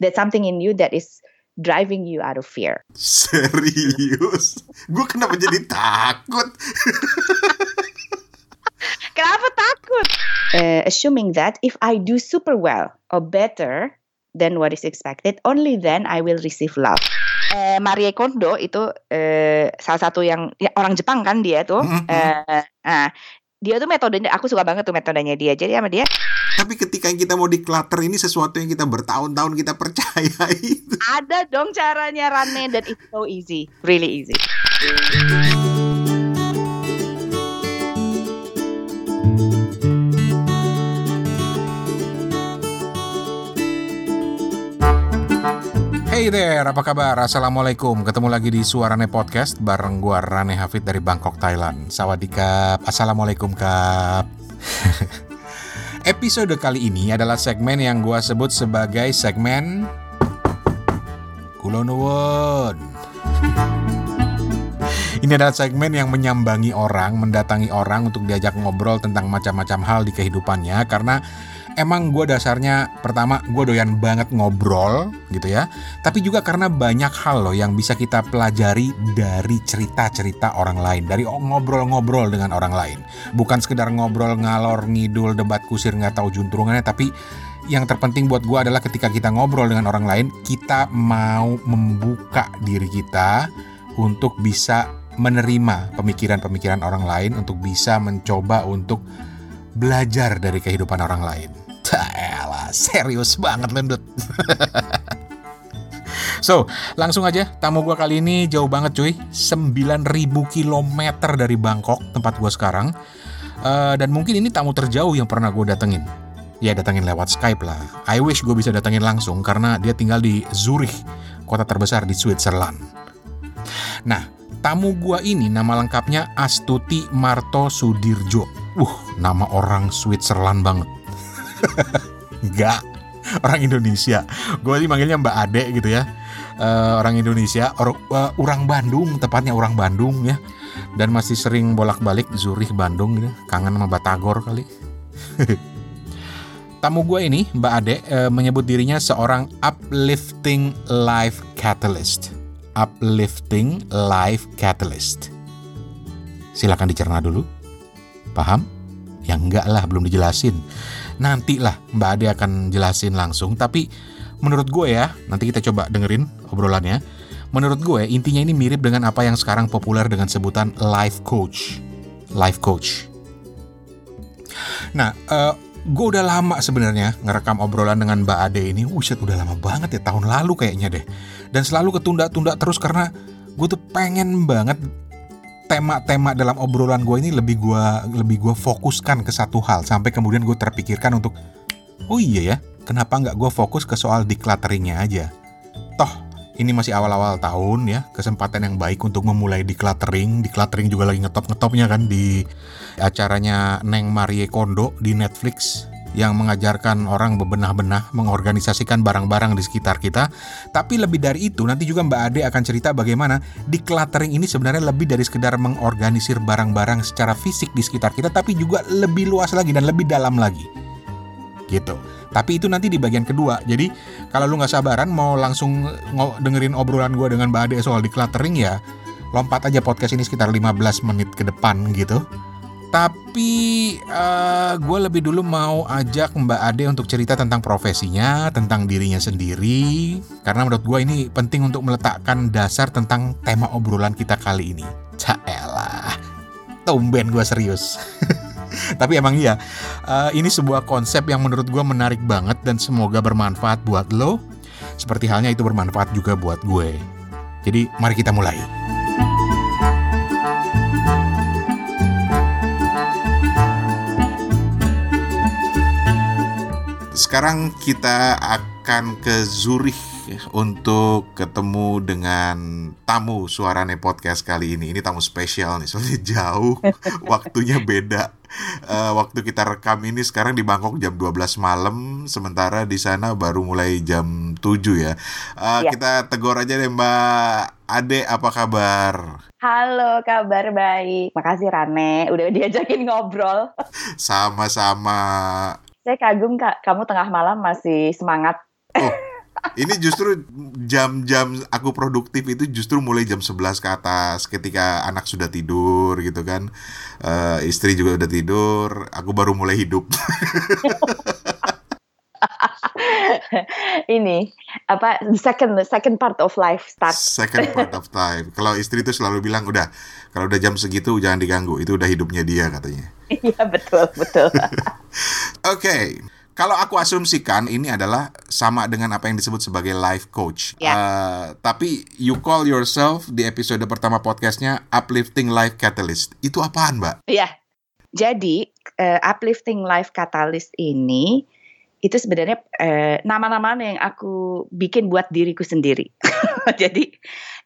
That's something in you that is driving you out of fear. Serius? Gue kenapa jadi takut? Kenapa takut? Uh, assuming that if I do super well or better than what is expected, only then I will receive love. Uh, Marie Kondo itu uh, salah satu yang ya, orang Jepang kan dia tuh. Uh, uh, dia tuh metodenya aku suka banget tuh metodenya dia. Jadi sama dia. Tapi ketika kita mau declutter ini sesuatu yang kita bertahun-tahun kita percayai. Ada dong caranya Rane dan it's so easy, really easy. Hey there, apa kabar? Assalamualaikum. Ketemu lagi di Suarane Podcast bareng gua Rane Hafid dari Bangkok, Thailand. Sawadikap. Assalamualaikum, Kap. Episode kali ini adalah segmen yang gua sebut sebagai segmen Kulonuwun. Ini adalah segmen yang menyambangi orang, mendatangi orang untuk diajak ngobrol tentang macam-macam hal di kehidupannya karena emang gue dasarnya pertama gue doyan banget ngobrol gitu ya tapi juga karena banyak hal loh yang bisa kita pelajari dari cerita-cerita orang lain dari ngobrol-ngobrol dengan orang lain bukan sekedar ngobrol ngalor ngidul debat kusir nggak tahu juntrungannya tapi yang terpenting buat gue adalah ketika kita ngobrol dengan orang lain kita mau membuka diri kita untuk bisa menerima pemikiran-pemikiran orang lain untuk bisa mencoba untuk belajar dari kehidupan orang lain. Elah, serius banget lendut. so, langsung aja tamu gue kali ini jauh banget cuy. 9000 km dari Bangkok, tempat gue sekarang. Uh, dan mungkin ini tamu terjauh yang pernah gue datengin. Ya datengin lewat Skype lah. I wish gue bisa datengin langsung karena dia tinggal di Zurich, kota terbesar di Switzerland. Nah, tamu gue ini nama lengkapnya Astuti Marto Sudirjo. Uh, nama orang Switzerland banget. Enggak, orang Indonesia. Gue sih manggilnya Mbak Ade gitu ya. Uh, orang Indonesia, or, uh, orang Bandung, tepatnya orang Bandung ya. Dan masih sering bolak-balik Zurich Bandung gitu. Kangen sama Batagor kali. Tamu gue ini, Mbak Ade, uh, menyebut dirinya seorang uplifting life catalyst. Uplifting life catalyst. Silakan dicerna dulu. Paham? Ya enggak lah, belum dijelasin. Nantilah Mbak Ade akan jelasin langsung, tapi menurut gue ya, nanti kita coba dengerin obrolannya. Menurut gue intinya ini mirip dengan apa yang sekarang populer dengan sebutan life coach. Life coach. Nah, uh, gue udah lama sebenarnya ngerekam obrolan dengan Mbak Ade ini. Wuset, udah lama banget ya, tahun lalu kayaknya deh. Dan selalu ketunda-tunda terus karena gue tuh pengen banget tema-tema dalam obrolan gue ini lebih gue lebih gue fokuskan ke satu hal sampai kemudian gue terpikirkan untuk oh iya ya kenapa nggak gue fokus ke soal declutteringnya aja? Toh ini masih awal-awal tahun ya kesempatan yang baik untuk memulai decluttering. Decluttering juga lagi ngetop-ngetopnya kan di acaranya Neng Marie Kondo di Netflix yang mengajarkan orang bebenah-benah mengorganisasikan barang-barang di sekitar kita. Tapi lebih dari itu, nanti juga Mbak Ade akan cerita bagaimana decluttering ini sebenarnya lebih dari sekedar mengorganisir barang-barang secara fisik di sekitar kita, tapi juga lebih luas lagi dan lebih dalam lagi. Gitu. Tapi itu nanti di bagian kedua. Jadi kalau lu nggak sabaran mau langsung dengerin obrolan gue dengan Mbak Ade soal decluttering ya, lompat aja podcast ini sekitar 15 menit ke depan gitu. Tapi uh, gue lebih dulu mau ajak Mbak Ade untuk cerita tentang profesinya, tentang dirinya sendiri. Karena menurut gue ini penting untuk meletakkan dasar tentang tema obrolan kita kali ini. Caelah, tumben gue serius. Tapi emang iya, uh, ini sebuah konsep yang menurut gue menarik banget dan semoga bermanfaat buat lo. Seperti halnya itu bermanfaat juga buat gue. Jadi mari kita mulai. Sekarang kita akan ke Zurich untuk ketemu dengan tamu Suarane Podcast kali ini. Ini tamu spesial nih, soalnya jauh, waktunya beda. Uh, waktu kita rekam ini sekarang di Bangkok jam 12 malam, sementara di sana baru mulai jam 7 ya. Uh, ya. Kita tegur aja deh Mbak Ade, apa kabar? Halo, kabar baik. Makasih Rane, udah diajakin ngobrol. Sama-sama saya kagum kak kamu tengah malam masih semangat. Oh, Ini justru jam-jam aku produktif itu justru mulai jam 11 ke atas ketika anak sudah tidur gitu kan. Uh, istri juga udah tidur, aku baru mulai hidup. ini apa second second part of life start. Second part of time. Kalau istri itu selalu bilang udah kalau udah jam segitu jangan diganggu, itu udah hidupnya dia katanya. Iya betul betul. Oke. okay. Kalau aku asumsikan ini adalah sama dengan apa yang disebut sebagai life coach. Ya. Uh, tapi you call yourself di episode pertama podcastnya uplifting life catalyst. Itu apaan, Mbak? Iya. Jadi uh, uplifting life catalyst ini itu sebenarnya uh, nama-nama yang aku bikin buat diriku sendiri. Jadi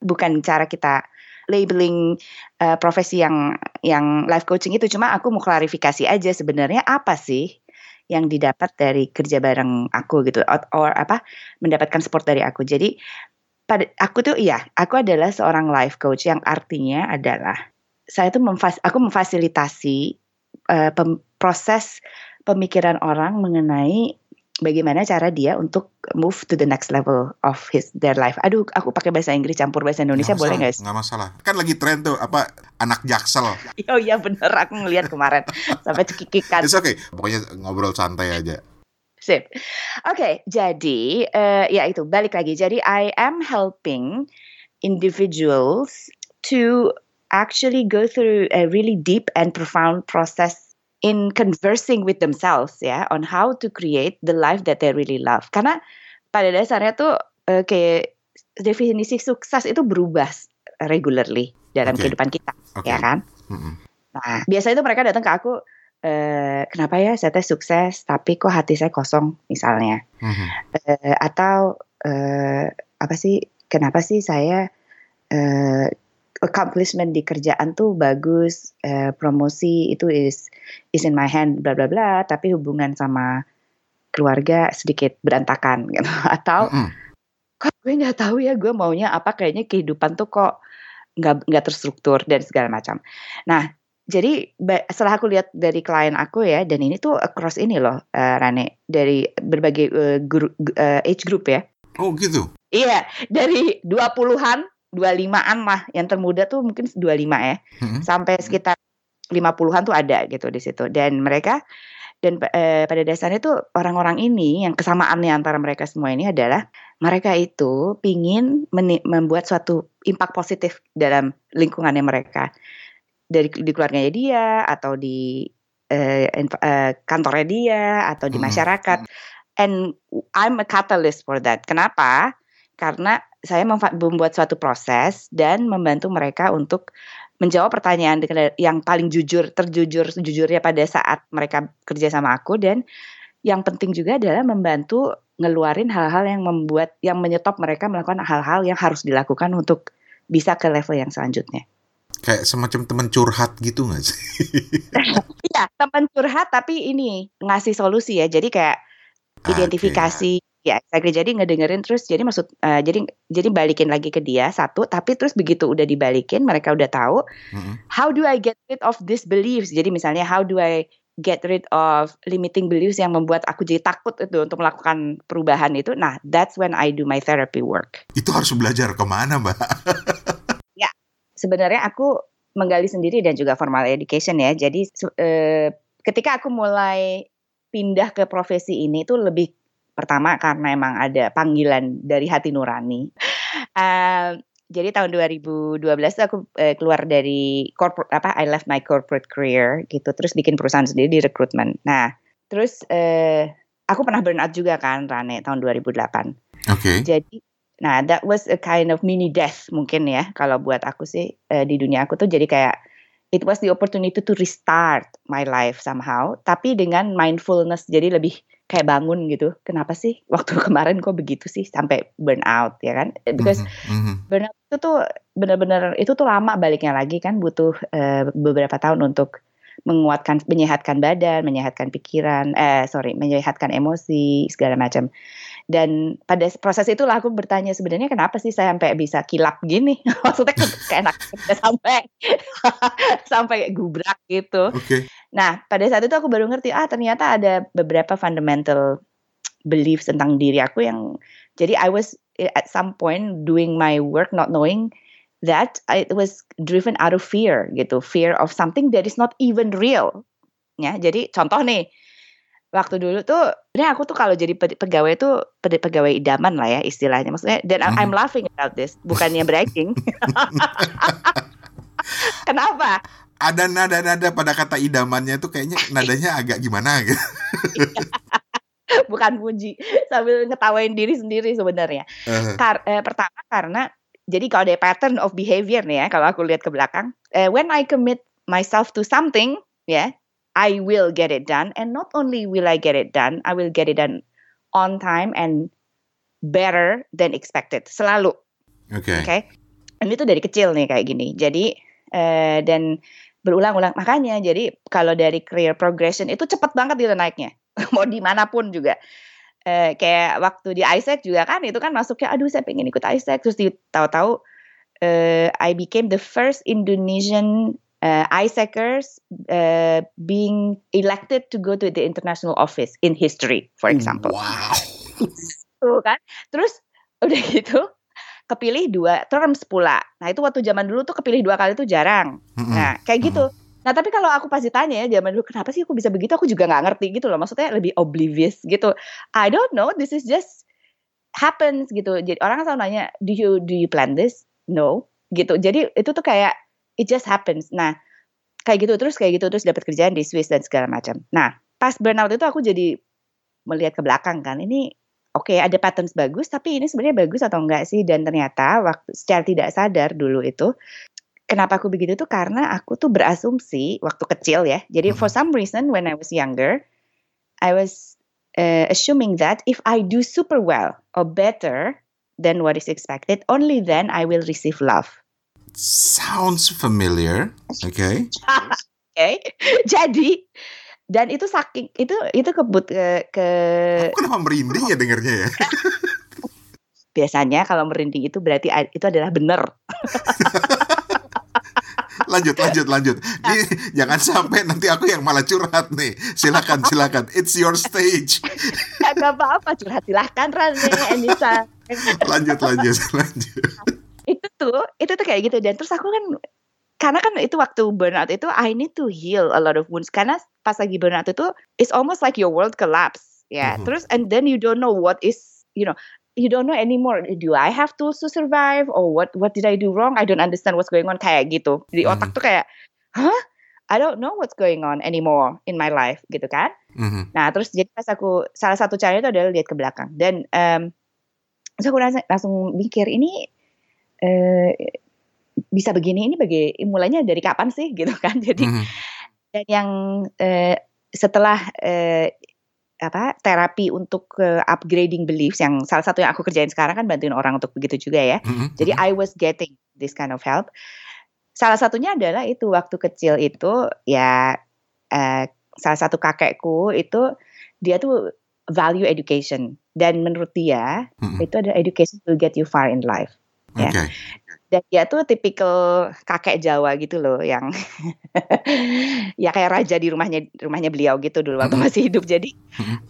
bukan cara kita labeling uh, profesi yang yang life coaching itu cuma aku mau klarifikasi aja sebenarnya apa sih yang didapat dari kerja bareng aku gitu or, or apa mendapatkan support dari aku. Jadi pada aku tuh iya, aku adalah seorang life coach yang artinya adalah saya tuh memfas aku memfasilitasi uh, pem, proses pemikiran orang mengenai bagaimana cara dia untuk move to the next level of his their life. Aduh, aku pakai bahasa Inggris campur bahasa Indonesia gak boleh nggak? Nggak masalah. Kan lagi tren tuh apa anak jaksel. Oh iya bener, aku ngeliat kemarin sampai cekikikan. It's okay, pokoknya ngobrol santai aja. Sip. Oke, okay, jadi uh, ya itu balik lagi. Jadi I am helping individuals to actually go through a really deep and profound process in conversing with themselves ya on how to create the life that they really love. Karena pada dasarnya tuh uh, kayak definisi sukses itu berubah regularly dalam Okay. kehidupan kita, Oke. ya kan? Mm-mm. Nah, biasanya itu mereka datang ke aku, eh, kenapa ya saya teh sukses tapi kok hati saya kosong misalnya, Mhm. Eh, atau eh, apa sih kenapa sih saya eh, accomplishment di kerjaan tuh bagus, eh, promosi itu is is in my hand bla bla bla, tapi hubungan sama keluarga sedikit berantakan gitu. Atau Mm-mm. kok gue nggak tahu ya gue maunya apa kayaknya kehidupan tuh kok nggak nggak terstruktur dan segala macam. Nah jadi setelah aku lihat dari klien aku ya dan ini tuh across ini loh eh, Rane dari berbagai eh, guru- eh, age group ya. Oh gitu. Iya dari 20-an 25-an lah. Yang termuda tuh mungkin 25 ya. Mhm. sampai sekitar 50-an tuh ada gitu di situ. Dan mereka dan eh, pada dasarnya tuh orang-orang ini yang kesamaannya antara mereka semua ini adalah mereka itu pingin membuat suatu impact positif dalam lingkungannya mereka. Dari di keluarganya dia atau di inf- eh, kantornya dia atau di Hmm. masyarakat. And I'm a catalyst for that. Kenapa? Karena saya membuat suatu proses dan membantu mereka untuk menjawab pertanyaan yang paling jujur, terjujur sejujurnya pada saat mereka kerja sama aku dan yang penting juga adalah membantu ngeluarin hal-hal yang membuat yang menyetop mereka melakukan hal-hal yang harus dilakukan untuk bisa ke level yang selanjutnya. Kayak semacam temen curhat gitu nggak sih? Iya, teman curhat tapi ini ngasih solusi ya. Jadi kayak identifikasi ya exactly. jadi ngedengerin terus jadi maksud eh, jadi jadi balikin lagi ke dia satu tapi terus begitu udah dibalikin mereka udah tahu Mhm. how do I get rid of these beliefs jadi misalnya how do I get rid of limiting beliefs yang membuat aku jadi takut itu untuk melakukan perubahan itu nah that's when I do my therapy work Itu harus belajar ke mana, Mbak? sebenarnya aku menggali sendiri dan juga formal education ya. Jadi eh, ketika aku mulai pindah ke profesi ini tuh lebih pertama karena emang ada panggilan dari hati nurani. Eh, jadi tahun 2012 tuh aku eh, keluar dari corporate apa I left my corporate career gitu terus bikin perusahaan sendiri di rekrutmen. Nah, terus eh, aku pernah burnout juga kan Rane tahun 2008. Oke. Jadi, nah that was a kind of mini death mungkin ya kalau buat aku sih eh, di dunia aku tuh jadi kayak it was the opportunity to restart my life somehow, tapi dengan mindfulness jadi lebih kayak bangun gitu. Kenapa sih waktu kemarin kok begitu sih sampai burnout ya kan? Eh, Because Mhm, mhm. burnout itu tuh benar-benar itu tuh lama baliknya lagi kan butuh eh, beberapa tahun untuk menguatkan menyehatkan badan, menyehatkan pikiran, eh sorry, menyehatkan emosi segala macam. Dan pada proses itulah aku bertanya sebenarnya kenapa sih saya sampai bisa kilap gini? Maksudnya ke- keenak sampai sampai gubrak gitu. Oke. Nah, pada saat itu aku baru ngerti, ah ternyata ada beberapa fundamental beliefs tentang diri aku yang Jadi I was eh, at some point doing my work not knowing that it was driven out of fear gitu, fear of something that is not even real. Ya, jadi contoh nih, waktu dulu tuh, ini aku tuh kalau jadi pegawai tuh pegawai idaman lah ya istilahnya, maksudnya. Dan mm -hmm. I'm laughing about this, bukannya bragging. Kenapa? Ada nada-nada pada kata idamannya itu kayaknya nadanya agak gimana gitu. Bukan puji, sambil ngetawain diri sendiri sebenarnya. Uh. Kar eh, pertama karena jadi kalau ada pattern of behavior nih ya, kalau aku lihat ke belakang, eh, when I commit myself to something, ya, yeah, I will get it done, and not only will I get it done, I will get it done on time and better than expected, selalu. Oke. Okay. Okay. Dan itu dari kecil nih kayak gini. Jadi uh, dan berulang-ulang. Makanya jadi kalau dari career progression itu cepat banget gitu naiknya. Mau di mana pun juga. Uh, kayak waktu di ISEC juga kan itu kan masuknya aduh saya pengen ikut ISEC terus tahu-tahu uh, I became the first Indonesian uh, ISECers uh, being elected to go to the international office in history for example. Wow. Tuh kan? Terus udah gitu kepilih dua terms pula. Nah itu waktu zaman dulu tuh kepilih dua kali tuh jarang. Mm-hmm. Nah kayak gitu. Mm-hmm. Nah tapi kalau aku pasti tanya ya zaman dulu kenapa sih aku bisa begitu? Aku juga nggak ngerti gitu loh. Maksudnya lebih oblivious gitu. I don't know. This is just happens gitu. Jadi orang selalu nanya, do you do you plan this? No, gitu. Jadi itu tuh kayak it just happens. Nah kayak gitu terus kayak gitu terus dapat kerjaan di Swiss dan segala macam. Nah pas burnout itu aku jadi melihat ke belakang kan. Ini oke okay, ada patterns bagus tapi ini sebenarnya bagus atau enggak sih? Dan ternyata waktu secara tidak sadar dulu itu kenapa aku begitu tuh? Karena aku tuh berasumsi waktu kecil ya. Jadi for hmm. some reason when I was younger I was uh, assuming that if I do super well or better than what is expected only then I will receive love. Sounds familiar. Okay. Okay. Jadi dan itu saking itu itu kebut ke, ke Aku kenapa merinding ya dengernya ya? Biasanya kalau merinding itu berarti itu adalah benar lanjut lanjut lanjut. Ini jangan sampai nanti aku yang malah curhat nih. Silakan silakan. It's your stage. Nggak apa-apa curhat silakan Rane Anissa lanjut lanjut lanjut. Itu tuh itu tuh kayak gitu. Dan terus aku kan karena kan itu waktu burnout itu I need to heal a lot of wounds. Karena pas lagi burnout itu it's almost like your world collapse ya yeah. mm -hmm. terus and then you don't know what is you know you don't know anymore do I have tools to survive or what what did I do wrong I don't understand what's going on kayak gitu di mm -hmm. otak tuh kayak huh I don't know what's going on anymore in my life gitu kan mm -hmm. nah terus jadi pas aku salah satu cara itu adalah lihat ke belakang dan um, terus aku langsung, langsung mikir ini uh, bisa begini ini bagi mulainya dari kapan sih gitu kan jadi mm. Dan yang eh, setelah eh, apa terapi untuk uh, upgrading beliefs yang salah satu yang aku kerjain sekarang kan bantuin orang untuk begitu juga ya mm -hmm. jadi I was getting this kind of help salah satunya adalah itu waktu kecil itu ya uh, salah satu kakekku itu dia tuh value education dan menurut dia mm -hmm. itu ada education will get you far in life okay. ya dan dia tuh tipikal kakek Jawa gitu loh yang ya kayak raja di rumahnya rumahnya beliau gitu dulu waktu masih hidup. Jadi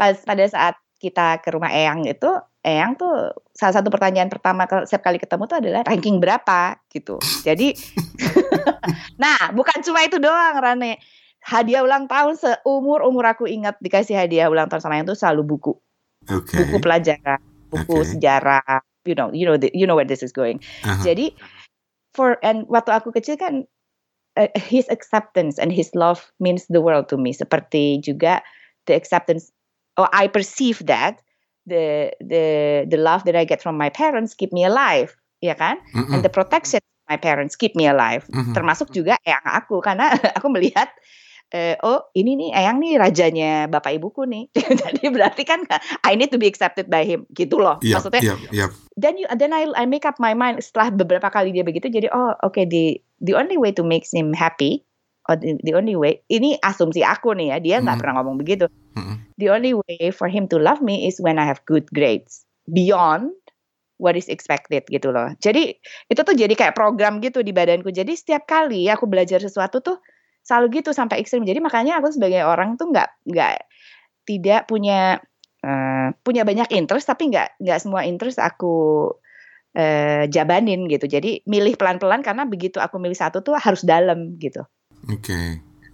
pas pada saat kita ke rumah Eyang itu Eyang tuh salah satu pertanyaan pertama setiap kali ketemu tuh adalah ranking berapa? gitu. Jadi nah bukan cuma itu doang Rane. Hadiah ulang tahun seumur umur aku ingat dikasih hadiah ulang tahun sama yang tuh selalu buku. Okay. buku pelajaran buku okay. sejarah you know you know the, you know where this is going. Uh-huh. Jadi for and waktu aku kecil kan uh, his acceptance and his love means the world to me. Seperti juga the acceptance or I perceive that the the the love that I get from my parents keep me alive, ya kan? Mm-hmm. And the protection my parents keep me alive. Mm-hmm. Termasuk juga yang aku karena aku melihat uh, oh ini nih Eyang nih rajanya bapak ibuku nih. Jadi berarti kan I need to be accepted by him gitu loh. Yep, Maksudnya yep, yep. then you then I I make up my mind setelah beberapa kali dia begitu jadi oh oke okay, the the only way to make him happy or the, the only way ini asumsi aku nih ya dia nggak mm. pernah ngomong begitu. Mm. The only way for him to love me is when I have good grades beyond what is expected gitu loh. Jadi itu tuh jadi kayak program gitu di badanku. Jadi setiap kali aku belajar sesuatu tuh selalu gitu sampai ekstrim jadi makanya aku sebagai orang tuh nggak nggak tidak punya uh, punya banyak interest tapi nggak nggak semua interest aku uh, jabanin gitu. Jadi milih pelan-pelan karena begitu aku milih satu tuh harus dalam gitu. Oke. Okay.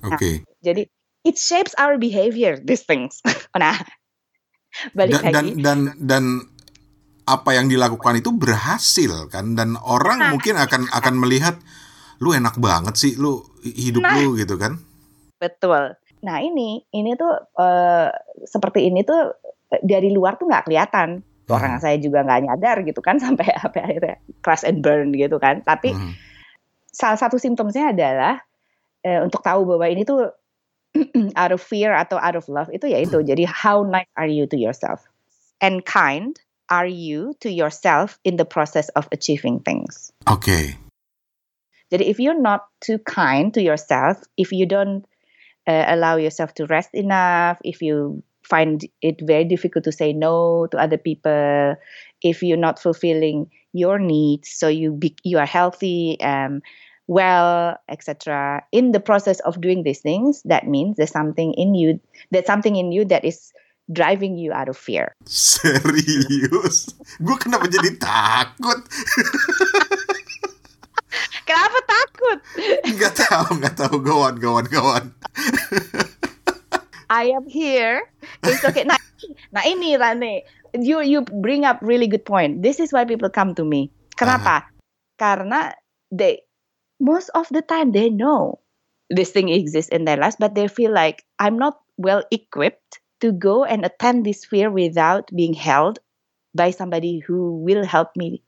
Oke. Okay. Nah, jadi it shapes our behavior these things. nah, balik dan, lagi. Dan dan dan apa yang dilakukan itu berhasil kan dan orang nah, mungkin akan akan melihat lu enak banget sih lu hidup nah, lu gitu kan. Betul. Nah, ini ini tuh uh, seperti ini tuh dari luar tuh nggak kelihatan. Hmm. Orang saya juga nggak nyadar gitu kan sampai apa akhirnya crash and burn gitu kan. Tapi hmm. salah satu simptomnya adalah uh, untuk tahu bahwa ini tuh out of fear atau out of love itu ya itu. Hmm. Jadi how nice are you to yourself and kind are you to yourself in the process of achieving things. Oke. Okay. Jadi if you're not too kind to yourself, if you don't uh, allow yourself to rest enough, if you find it very difficult to say no to other people, if you're not fulfilling your needs, so you be, you are healthy, um, well, etc. In the process of doing these things, that means there's something in you, there's something in you that is driving you out of fear. Serius? Gue kenapa jadi takut? Kenapa takut? Gak tahu, gak tahu. Go on, go on, go on. I am here. It's okay. Nah, nah ini Rane, you you bring up really good point. This is why people come to me. Kenapa? Uh-huh. Karena they most of the time they know this thing exists in their lives, but they feel like I'm not well equipped to go and attend this fear without being held by somebody who will help me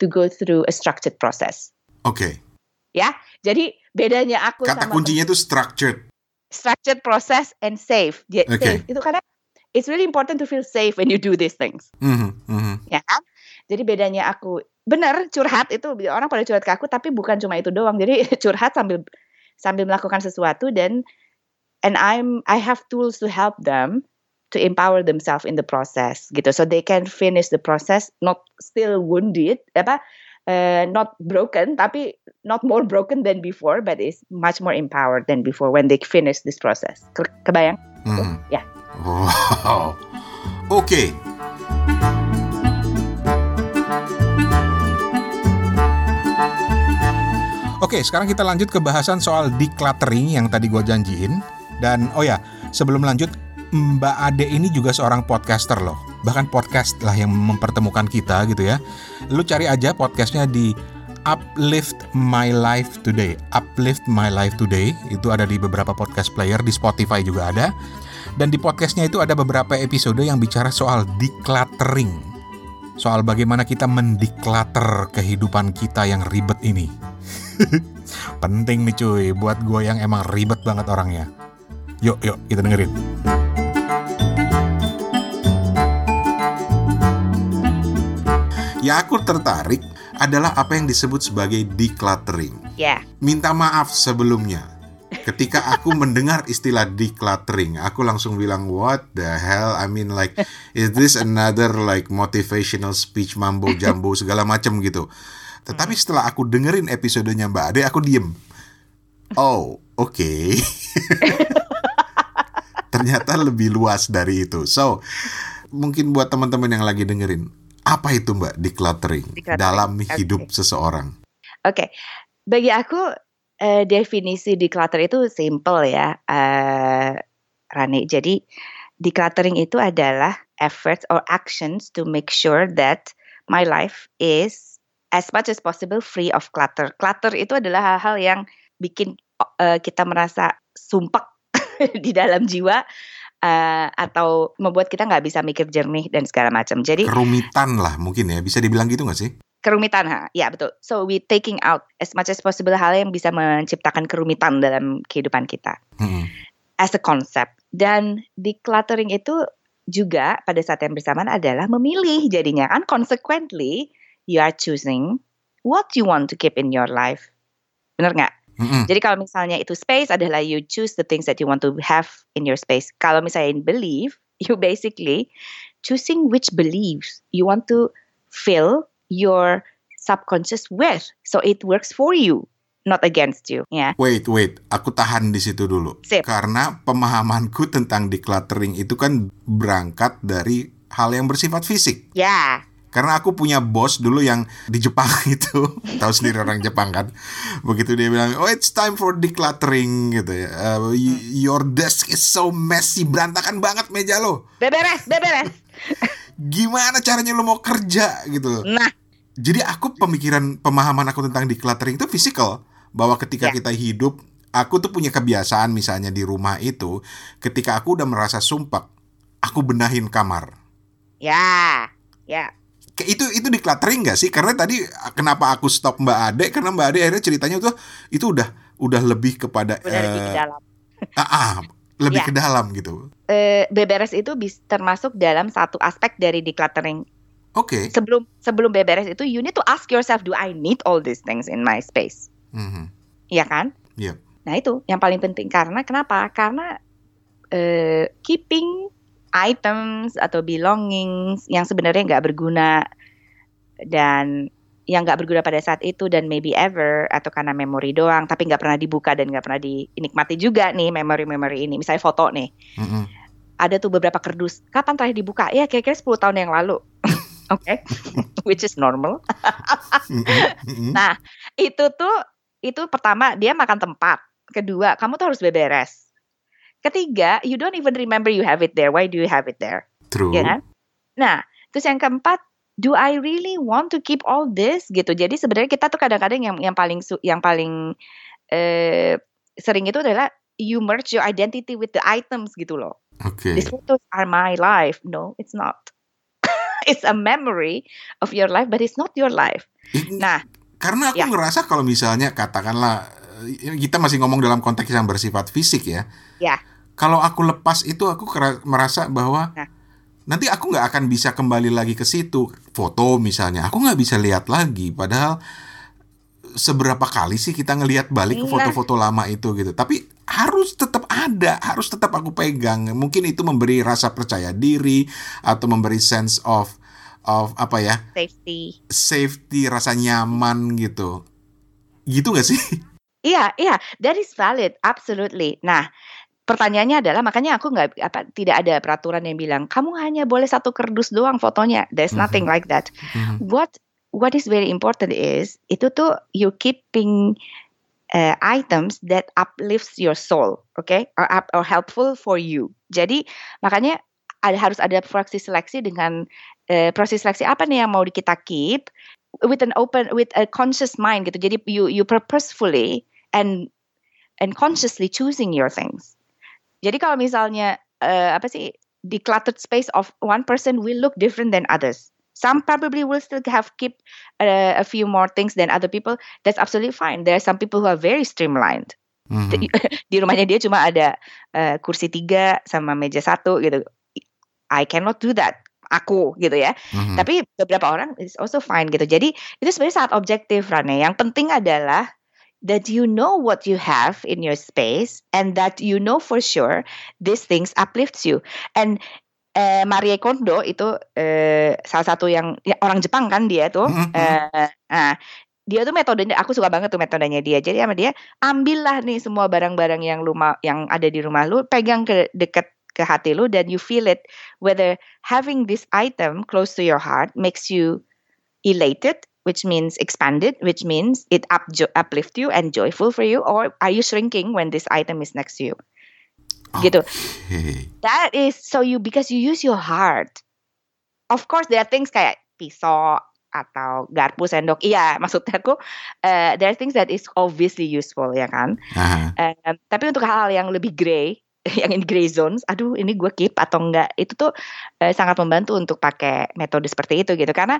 to go through a structured process. Okay. Ya, jadi bedanya aku Kata sama kuncinya itu structured. Structured process and safe. okay. Safe itu karena it's really important to feel safe when you do these things. Mm -hmm. Ya kan? Jadi bedanya aku benar curhat itu orang pada curhat ke aku tapi bukan cuma itu doang. Jadi curhat sambil sambil melakukan sesuatu dan and I'm I have tools to help them to empower themselves in the process gitu. So they can finish the process not still wounded apa uh, not broken tapi not more broken than before but is much more empowered than before when they finish this process Ke kebayang hmm. ya yeah. wow oke okay. Oke, sekarang kita lanjut ke bahasan soal decluttering yang tadi gue janjiin. Dan oh ya, sebelum lanjut, Mbak Ade ini juga seorang podcaster loh bahkan podcast lah yang mempertemukan kita gitu ya. Lu cari aja podcastnya di Uplift My Life Today. Uplift My Life Today itu ada di beberapa podcast player di Spotify juga ada. Dan di podcastnya itu ada beberapa episode yang bicara soal decluttering. Soal bagaimana kita mendeclutter kehidupan kita yang ribet ini. Penting nih cuy buat gue yang emang ribet banget orangnya. Yuk, yuk kita dengerin. Yang aku tertarik adalah apa yang disebut sebagai decluttering. Ya. Yeah. Minta maaf sebelumnya. Ketika aku mendengar istilah decluttering, aku langsung bilang what the hell? I mean like is this another like motivational speech mambo jambo segala macam gitu. Tetapi hmm. setelah aku dengerin episodenya Mbak Ade, aku diem. Oh, oke. Okay. Ternyata lebih luas dari itu. So, mungkin buat teman-teman yang lagi dengerin, apa itu Mbak decluttering, decluttering. dalam hidup okay. seseorang? Oke, okay. bagi aku uh, definisi declutter itu simple ya, uh, Rani. Jadi decluttering itu adalah efforts or actions to make sure that my life is as much as possible free of clutter. Clutter itu adalah hal-hal yang bikin uh, kita merasa sumpek di dalam jiwa uh, atau membuat kita nggak bisa mikir jernih dan segala macam. Jadi kerumitan lah mungkin ya bisa dibilang gitu nggak sih? Kerumitan, ha? ya betul. So we taking out as much as possible hal yang bisa menciptakan kerumitan dalam kehidupan kita. Hmm. As a concept dan decluttering itu juga pada saat yang bersamaan adalah memilih jadinya kan consequently you are choosing what you want to keep in your life. Benar nggak? Mm-hmm. Jadi kalau misalnya itu space adalah you choose the things that you want to have in your space. Kalau misalnya in belief, you basically choosing which beliefs you want to fill your subconscious with, so it works for you. not against you. Ya. Wait, wait, aku tahan di situ dulu. Sip. Karena pemahamanku tentang decluttering itu kan berangkat dari hal yang bersifat fisik. Ya. Karena aku punya bos dulu yang di Jepang itu, tahu sendiri orang Jepang kan. Begitu dia bilang, "Oh, it's time for decluttering" gitu ya. Uh, your desk is so messy, berantakan banget meja lo. Beberes, beberes. Gimana caranya lo mau kerja gitu. Nah, Jadi aku pemikiran pemahaman aku tentang decluttering itu physical bahwa ketika Ya. kita hidup aku tuh punya kebiasaan misalnya di rumah itu ketika aku udah merasa sumpek aku benahin kamar. ya. Ya. Itu itu decluttering gak sih? Karena tadi kenapa aku stop Mbak Ade karena Mbak Ade akhirnya ceritanya tuh itu udah udah lebih kepada Benar lebih ke eh, dalam. ah, ah, lebih Ya. ke dalam gitu. Eh, beberes itu bis, termasuk dalam satu aspek dari decluttering. Oke. Sebelum sebelum beberes itu you need to ask yourself do I need all these things in my space? Mhm. Iya kan? Yep. Nah itu yang paling penting karena kenapa? Karena eh, keeping items atau belongings yang sebenarnya nggak berguna dan yang nggak berguna pada saat itu dan maybe ever atau karena memori doang tapi nggak pernah dibuka dan nggak pernah dinikmati juga nih memori-memori ini misalnya foto nih Mhm. ada tuh beberapa kerdus kapan terakhir dibuka ya kira-kira 10 tahun yang lalu oke which is normal. Nah, itu tuh itu pertama dia makan tempat. Kedua, kamu tuh harus beberes. Ketiga, you don't even remember you have it there. Why do you have it there? True. Ya kan? Nah, terus yang keempat, do I really want to keep all this gitu. Jadi sebenarnya kita tuh kadang-kadang yang yang paling yang paling eh, sering itu adalah you merge your identity with the items gitu loh. Oke. These photos are my life. No, it's not. it's a memory of your life, but it's not your life. Nah, Karena aku Ya. ngerasa kalau misalnya katakanlah eh, kita masih ngomong dalam konteks yang bersifat fisik ya. Ya. Kalau aku lepas itu aku merasa bahwa Nah. nanti aku nggak akan bisa kembali lagi ke situ. Foto misalnya, aku nggak bisa lihat lagi. Padahal seberapa kali sih kita ngelihat balik ke Iya. foto-foto lama itu gitu. Tapi harus tetap ada, harus tetap aku pegang. Mungkin itu memberi rasa percaya diri atau memberi sense of of apa ya? safety. safety, rasa nyaman gitu. Gitu gak sih? Iya, iya, that is valid, absolutely. Nah, pertanyaannya adalah makanya aku nggak apa tidak ada peraturan yang bilang kamu hanya boleh satu kerdus doang fotonya. There's nothing Mhm. like that. Mhm. What what is very important is itu tuh you keeping uh, items that uplifts your soul, okay, or up, or helpful for you. Jadi makanya ada harus ada proses seleksi dengan eh, proses seleksi apa nih yang mau kita keep with an open with a conscious mind gitu. Jadi you you purposefully and and consciously choosing your things. Jadi kalau misalnya eh, apa sih decluttered space of one person will look different than others. Some probably will still have keep uh, a few more things than other people. That's absolutely fine. There are some people who are very streamlined. Mhm. Di rumahnya dia cuma ada eh, kursi tiga sama meja satu gitu. I cannot do that. Aku gitu ya. Mhm. Tapi beberapa orang is also fine gitu. Jadi itu sebenarnya sangat objektif Rane. Yang penting adalah that you know what you have in your space and that you know for sure these things uplifts you. And eh, Marie Kondo itu eh, salah satu yang ya, orang Jepang kan dia tuh. Mhm. Eh, nah, dia tuh metodenya aku suka banget tuh metodenya dia. Jadi sama dia ambillah nih semua barang-barang yang lu yang ada di rumah lu, pegang ke dekat ke hati lu dan you feel it whether having this item close to your heart makes you elated which means expanded which means it up uplift you and joyful for you or are you shrinking when this item is next to you gitu Oke. that is so you because you use your heart of course there are things kayak pisau atau garpu sendok iya maksudnya aku eh, there are things that is obviously useful ya kan Aha. Em, tapi untuk hal-hal yang lebih grey, yang in grey zones, aduh ini gue keep atau enggak, itu tuh eh, sangat membantu untuk pakai metode seperti itu gitu. Karena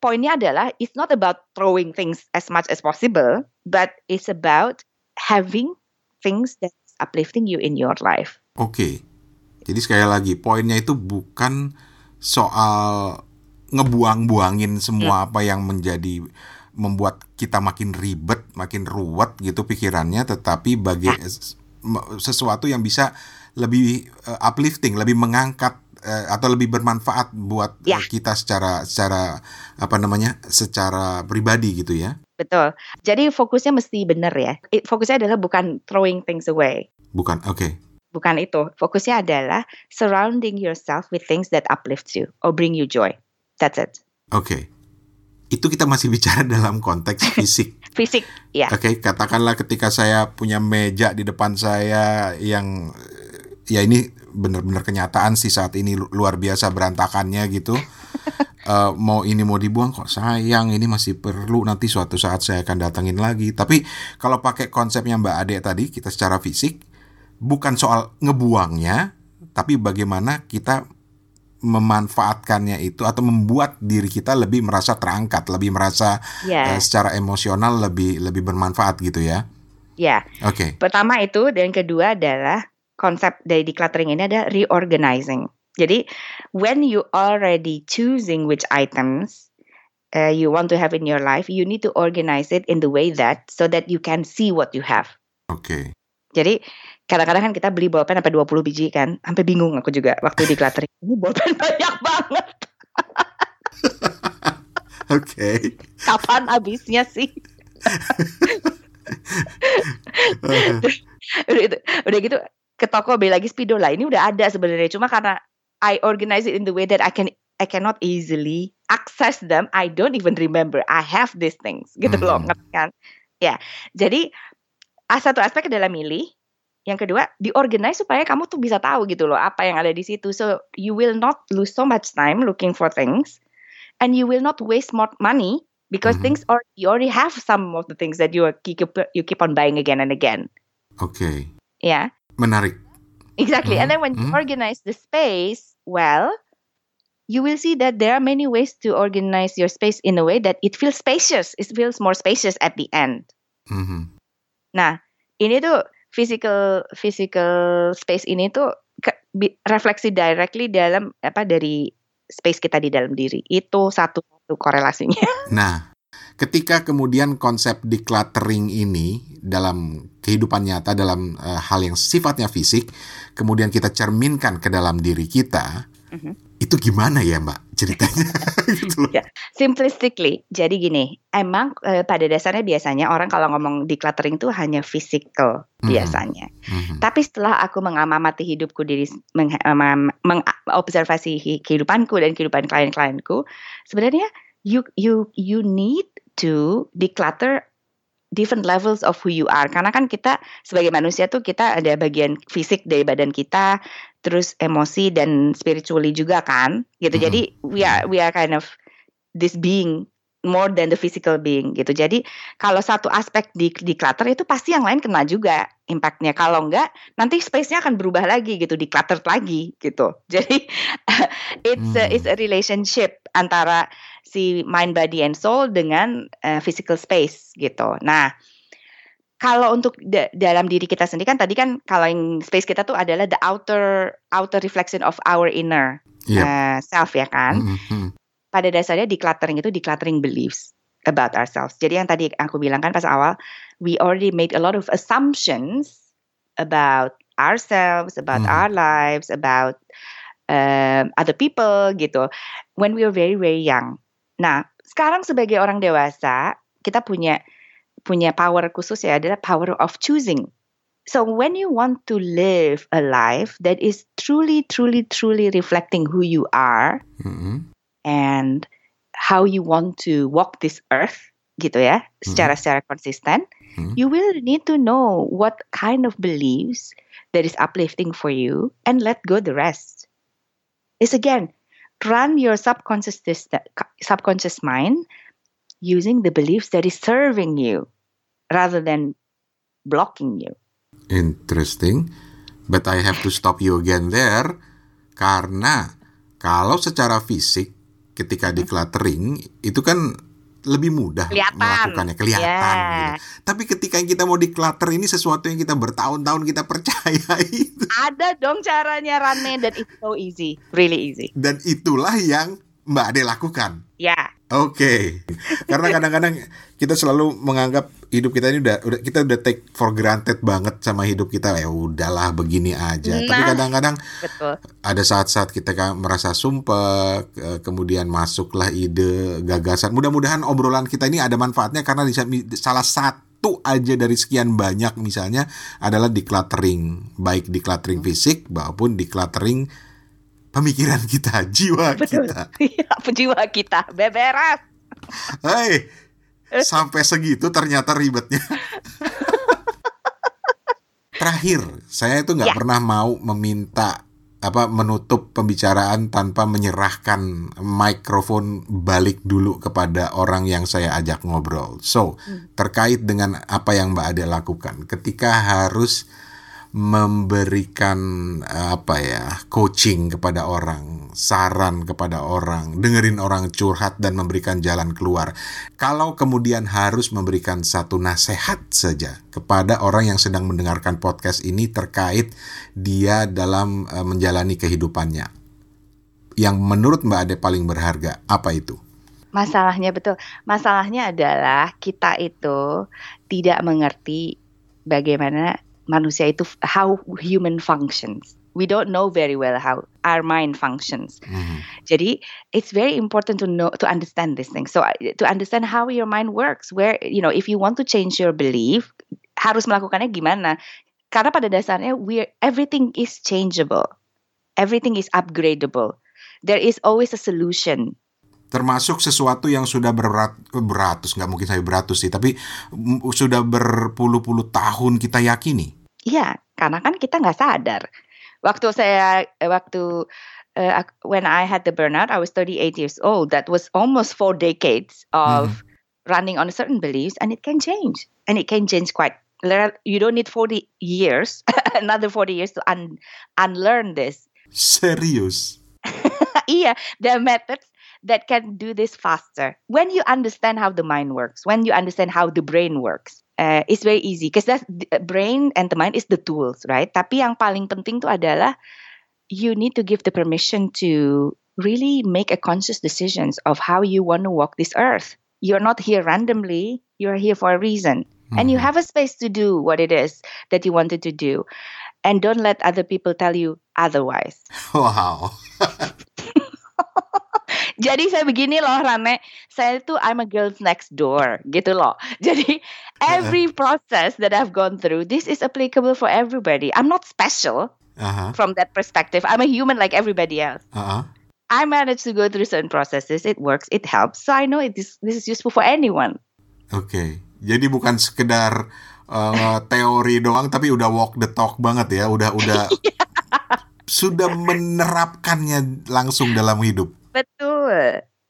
poinnya adalah it's not about throwing things as much as possible, but it's about having things that's uplifting you in your life. Oke. Jadi sekali lagi poinnya itu bukan soal ngebuang-buangin semua apa yang menjadi membuat kita makin ribet, makin ruwet gitu pikirannya, tetapi bagi m- sesuatu yang bisa lebih eh, uplifting, lebih mengangkat eh, atau lebih bermanfaat buat eh, Ya. kita secara secara apa namanya? secara pribadi gitu ya. betul. Jadi fokusnya mesti benar ya. Fokusnya adalah bukan throwing things away. Bukan, oke. Bukan itu. Fokusnya adalah surrounding yourself with things that uplift you or bring you joy. That's it. Oke. Itu kita masih bicara dalam konteks fisik. Fisik, ya. Oke, katakanlah ketika saya punya meja di depan saya yang ya ini benar-benar kenyataan sih saat ini lu- luar biasa berantakannya gitu. Eh, mau ini mau dibuang kok sayang ini masih perlu nanti suatu saat saya akan datangin lagi. Tapi kalau pakai konsepnya Mbak Ade tadi kita secara fisik bukan soal ngebuangnya, tapi bagaimana kita memanfaatkannya itu atau membuat diri kita lebih merasa terangkat, lebih merasa Ya, eh, secara emosional lebih lebih bermanfaat gitu ya. ya. Oke. Pertama itu dan kedua adalah konsep dari decluttering ini adalah reorganizing. Jadi when you already choosing which items uh, you want to have in your life, you need to organize it in the way that so that you can see what you have. Oke. Jadi kadang-kadang kan kita beli bolpen sampai 20 biji kan, sampai bingung aku juga waktu decluttering. Ini bolpen banyak banget. Oke. Kapan habisnya sih? udah, udah gitu ke toko beli lagi spidol lah. Ini udah ada sebenarnya. Cuma karena I organize it in the way that I can I cannot easily access them I don't even remember. I have these things. Gitu loh Mhm. ngerti kan? Ya. Jadi satu aspek adalah milih. Yang kedua diorganize supaya kamu tuh bisa tahu gitu loh apa yang ada di situ. So you will not lose so much time looking for things. And you will not waste more money because Mhm. things are you already have some of the things that you keep you keep on buying again and again. Oke. yeah Menarik. Exactly. And Mhm, then when you mhm. organize the space well, you will see that there are many ways to organize your space in a way that it feels spacious. It feels more spacious at the end. Mhm. Nah, ini tuh physical physical space ini tuh ke- bi- refleksi directly dalam apa dari space kita di dalam diri. Itu satu satu korelasinya. Nah, ketika kemudian konsep decluttering ini dalam kehidupan nyata dalam eh, hal yang sifatnya fisik, kemudian kita cerminkan ke dalam diri kita, Mhm. itu gimana ya, Mbak? Ceritanya gitu loh. Ya. Simplistically, jadi gini, emang eh, pada dasarnya biasanya orang kalau ngomong decluttering tuh hanya physical Mhm. biasanya. Mhm. Tapi setelah aku mengamati hidupku diri meng, meng- mengobservasi hi- kehidupanku dan kehidupan klien-klienku, sebenarnya you you you need to declutter different levels of who you are. Karena kan kita sebagai manusia tuh kita ada bagian fisik dari badan kita, terus emosi dan spiritually juga kan, gitu. Mhm. Jadi we are we are kind of this being more than the physical being gitu. Jadi kalau satu aspek di di clutter itu pasti yang lain kena juga impactnya. Kalau enggak nanti space-nya akan berubah lagi gitu, di clutter lagi gitu. Jadi it's a, Hmm. it's a relationship antara si mind, body, and soul dengan eh, physical space gitu. Nah, kalau untuk da- dalam diri kita sendiri kan tadi kan kalau yang space kita tuh adalah the outer outer reflection of our inner Iya. eh, self ya kan Mhm. pada dasarnya decluttering itu decluttering beliefs about ourselves. Jadi yang tadi aku bilang kan pas awal, we already made a lot of assumptions about ourselves, about Mhm. our lives, about um, other people gitu. When we were very very young. Nah, sekarang sebagai orang dewasa, kita punya punya power khusus ya adalah power of choosing. So when you want to live a life that is truly truly truly reflecting who you are, Mhm. and how you want to walk this earth gitu ya secara secara konsisten Hmm. you will need to know what kind of beliefs that is uplifting for you and let go the rest is again run your subconscious subconscious mind using the beliefs that is serving you rather than blocking you Interesting. But I have to stop you again there karena kalau secara fisik ketika decluttering itu kan lebih mudah Kelihatan. melakukannya kelihatan Ya. gitu. Tapi ketika kita mau declutter ini sesuatu yang kita bertahun-tahun kita percaya itu ada dong caranya Rane dan it's so easy really easy dan itulah yang Mbak Ade lakukan. ya Oke, karena kadang-kadang kita selalu menganggap hidup kita ini udah, udah kita udah take for granted banget sama hidup kita ya udahlah begini aja. Tapi Nah. kadang-kadang Betul. ada saat-saat kita merasa sumpah, kemudian masuklah ide, gagasan. Mudah-mudahan obrolan kita ini ada manfaatnya karena di sa- salah satu aja dari sekian banyak misalnya adalah decluttering, baik decluttering fisik maupun decluttering pemikiran kita, jiwa Betul. kita. Iya, jiwa kita beberes. Hei, sampai segitu ternyata ribetnya. Terakhir, saya itu nggak Ya. pernah mau meminta apa menutup pembicaraan tanpa menyerahkan mikrofon balik dulu kepada orang yang saya ajak ngobrol. So, terkait dengan apa yang Mbak Ade lakukan ketika harus memberikan eh, apa ya coaching kepada orang, saran kepada orang, dengerin orang curhat dan memberikan jalan keluar. Kalau kemudian harus memberikan satu nasihat saja kepada orang yang sedang mendengarkan podcast ini terkait dia dalam eh, menjalani kehidupannya. Yang menurut Mbak Ade paling berharga, apa itu? Masalahnya betul. Masalahnya adalah kita itu tidak mengerti bagaimana manusia itu how human functions. We don't know very well how our mind functions. Mhm. Jadi it's very important to know to understand this thing. So to understand how your mind works, where you know if you want to change your belief, harus melakukannya gimana? Karena pada dasarnya we everything is changeable, everything is upgradable. There is always a solution. termasuk sesuatu yang sudah berat beratus nggak mungkin saya beratus sih tapi sudah berpuluh-puluh tahun kita yakini Iya, karena kan kita nggak sadar. Waktu saya waktu eh, ak- when I had the burnout, I was 38 years old. That was almost four decades of mm-hmm. running on certain beliefs, and it can change, and it can change quite. You don't need 40 years, another 40 years to un, unlearn this. Serious. iya, there are methods that can do this faster. When you understand how the mind works, when you understand how the brain works, uh, it's very easy because that brain and the mind is the tools, right? Tapi yang paling penting itu adalah you need to give the permission to really make a conscious decisions of how you want to walk this earth. You're not here randomly. You're here for a reason. And you Mhm. have a space to do what it is that you wanted to do. And don't let other people tell you otherwise. wow Jadi saya begini loh Rane, saya tuh I'm a girl's next door gitu loh. Jadi every process that I've gone through, this is applicable for everybody. I'm not special Aha, from that perspective. I'm a human like everybody else. aha. I managed to go through certain processes. It works, it helps. So I know it is this is useful for anyone. oke jadi bukan sekedar eh, teori doang tapi udah walk the talk banget ya udah udah sudah menerapkannya langsung dalam hidup Betul.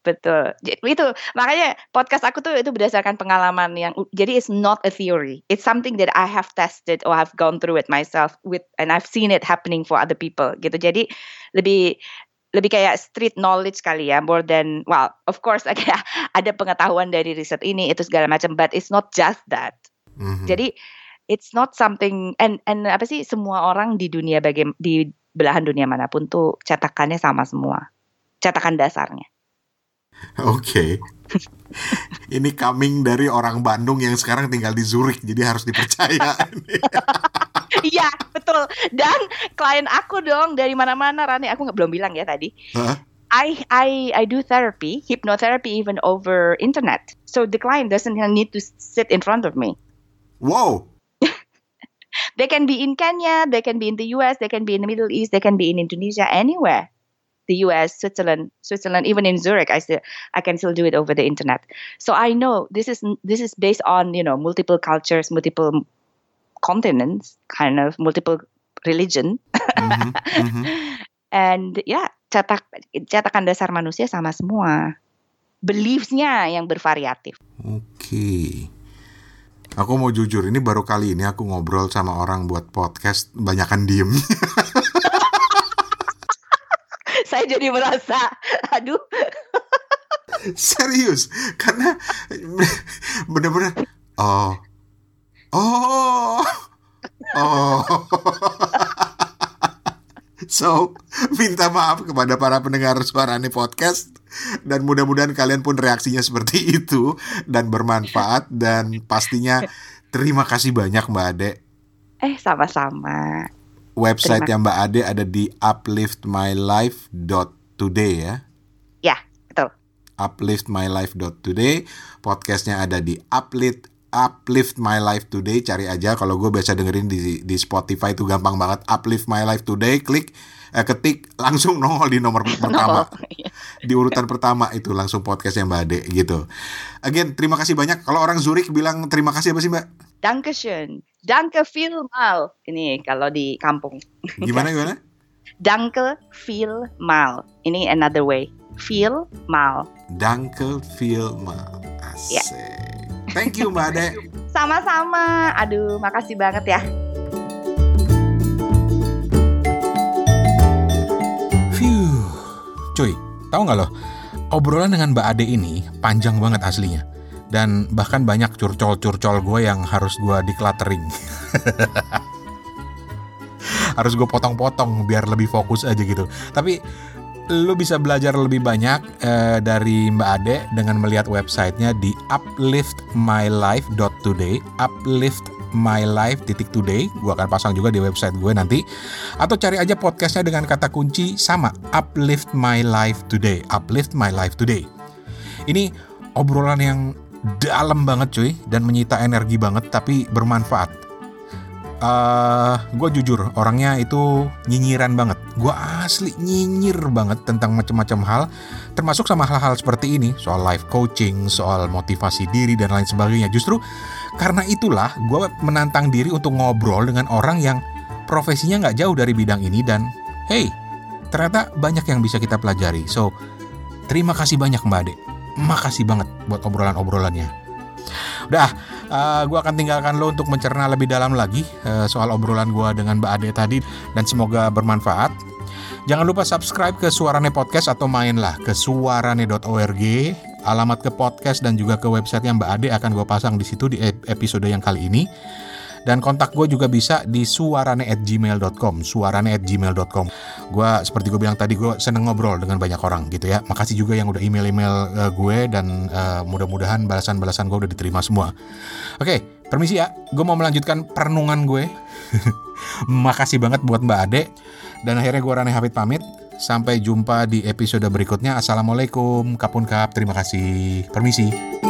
Betul. Jadi itu makanya podcast aku tuh itu berdasarkan pengalaman yang jadi it's not a theory. It's something that I have tested or have gone through it myself with and I've seen it happening for other people gitu. Jadi lebih lebih kayak street knowledge kali ya more than well of course kayak ada pengetahuan dari riset ini itu segala macam but it's not just that. Mhm. Jadi it's not something and and apa sih semua orang di dunia baga- di belahan dunia mana pun tuh cetakannya sama semua. Cetakan dasarnya. Oke. Ini coming dari orang Bandung yang sekarang tinggal di Zurich, jadi harus dipercaya. Iya betul. Dan klien aku dong dari mana-mana Rani aku nggak belum bilang ya tadi. Hah? I I I do therapy, hypnotherapy even over internet. So the client doesn't need to sit in front of me. wow, They can be in Kenya, they can be in the US, they can be in the Middle East, they can be in Indonesia, anywhere. The US, Switzerland, Switzerland, even in Zurich, I still I can still do it over the internet. So I know this is this is based on you know multiple cultures, multiple continents, kind of multiple religion, Mhm, mhm. and ya cetak cetakan dasar manusia sama semua. Beliefsnya yang bervariatif. Oke. Aku mau jujur, ini baru kali ini aku ngobrol sama orang buat podcast, banyakan diem. Saya jadi merasa, aduh, Serius, karena bener-bener, oh, oh, oh. So, minta maaf kepada para pendengar suarane podcast dan mudah-mudahan kalian pun reaksinya seperti itu dan bermanfaat dan pastinya terima kasih banyak Mbak Ade. Eh, sama-sama. Website yang Mbak Ade ada di upliftmylife.today ya. Ya, betul. upliftmylife.today podcastnya ada di uplift uplift my life today cari aja kalau gue biasa dengerin di di Spotify itu gampang banget uplift my life today klik eh, ketik langsung nongol di nomor pertama Iya. di urutan pertama itu langsung podcastnya Mbak Ade gitu again terima kasih banyak kalau orang Zurich bilang terima kasih apa sih Mbak Dankeschön. Danke vielmal. Ini kalau di kampung. gimana gimana Danke vielmal. Ini another way. Vielmal. Danke vielmal Ya. asik thank you Mbak Ade Sama-sama. Aduh, makasih banget ya. Phew. Cuy, tahu nggak lo? Obrolan dengan Mbak Ade ini panjang banget aslinya. Dan bahkan banyak curcol-curcol gue yang harus gue decluttering. harus gue potong-potong biar lebih fokus aja gitu. Tapi lu bisa belajar lebih banyak eh, dari Mbak Ade dengan melihat websitenya di upliftmylife.today upliftmylife.today gue akan pasang juga di website gue nanti atau cari aja podcastnya dengan kata kunci sama uplift my life today uplift my life today ini obrolan yang dalam banget cuy dan menyita energi banget tapi bermanfaat. Eh gue jujur orangnya itu nyinyiran banget. Gue asli nyinyir banget tentang macam-macam hal termasuk sama hal-hal seperti ini soal life coaching soal motivasi diri dan lain sebagainya. Justru karena itulah gue menantang diri untuk ngobrol dengan orang yang profesinya nggak jauh dari bidang ini dan hey ternyata banyak yang bisa kita pelajari. So terima kasih banyak mbak Ade makasih banget buat obrolan-obrolannya udah gue akan tinggalkan lo untuk mencerna lebih dalam lagi eh, soal obrolan gue dengan mbak Ade tadi dan semoga bermanfaat Jangan lupa subscribe ke Suarane Podcast atau mainlah ke suarane.org alamat ke podcast dan juga ke website yang Mbak Ade akan gue pasang di situ di ep- episode yang kali ini. Dan kontak gue juga bisa di suarane@gmail.com, suarane@gmail.com. Gue seperti gue bilang tadi gue seneng ngobrol dengan banyak orang gitu ya. Makasih juga yang udah email-email eh, gue dan eh, mudah-mudahan balasan-balasan gue udah diterima semua. Oke, permisi ya. Gue mau melanjutkan perenungan gue. Makasih banget buat Mbak Ade. Dan akhirnya gue Rane Hafid pamit. Sampai jumpa di episode berikutnya. Assalamualaikum. Kapun kap. Terima kasih. Permisi.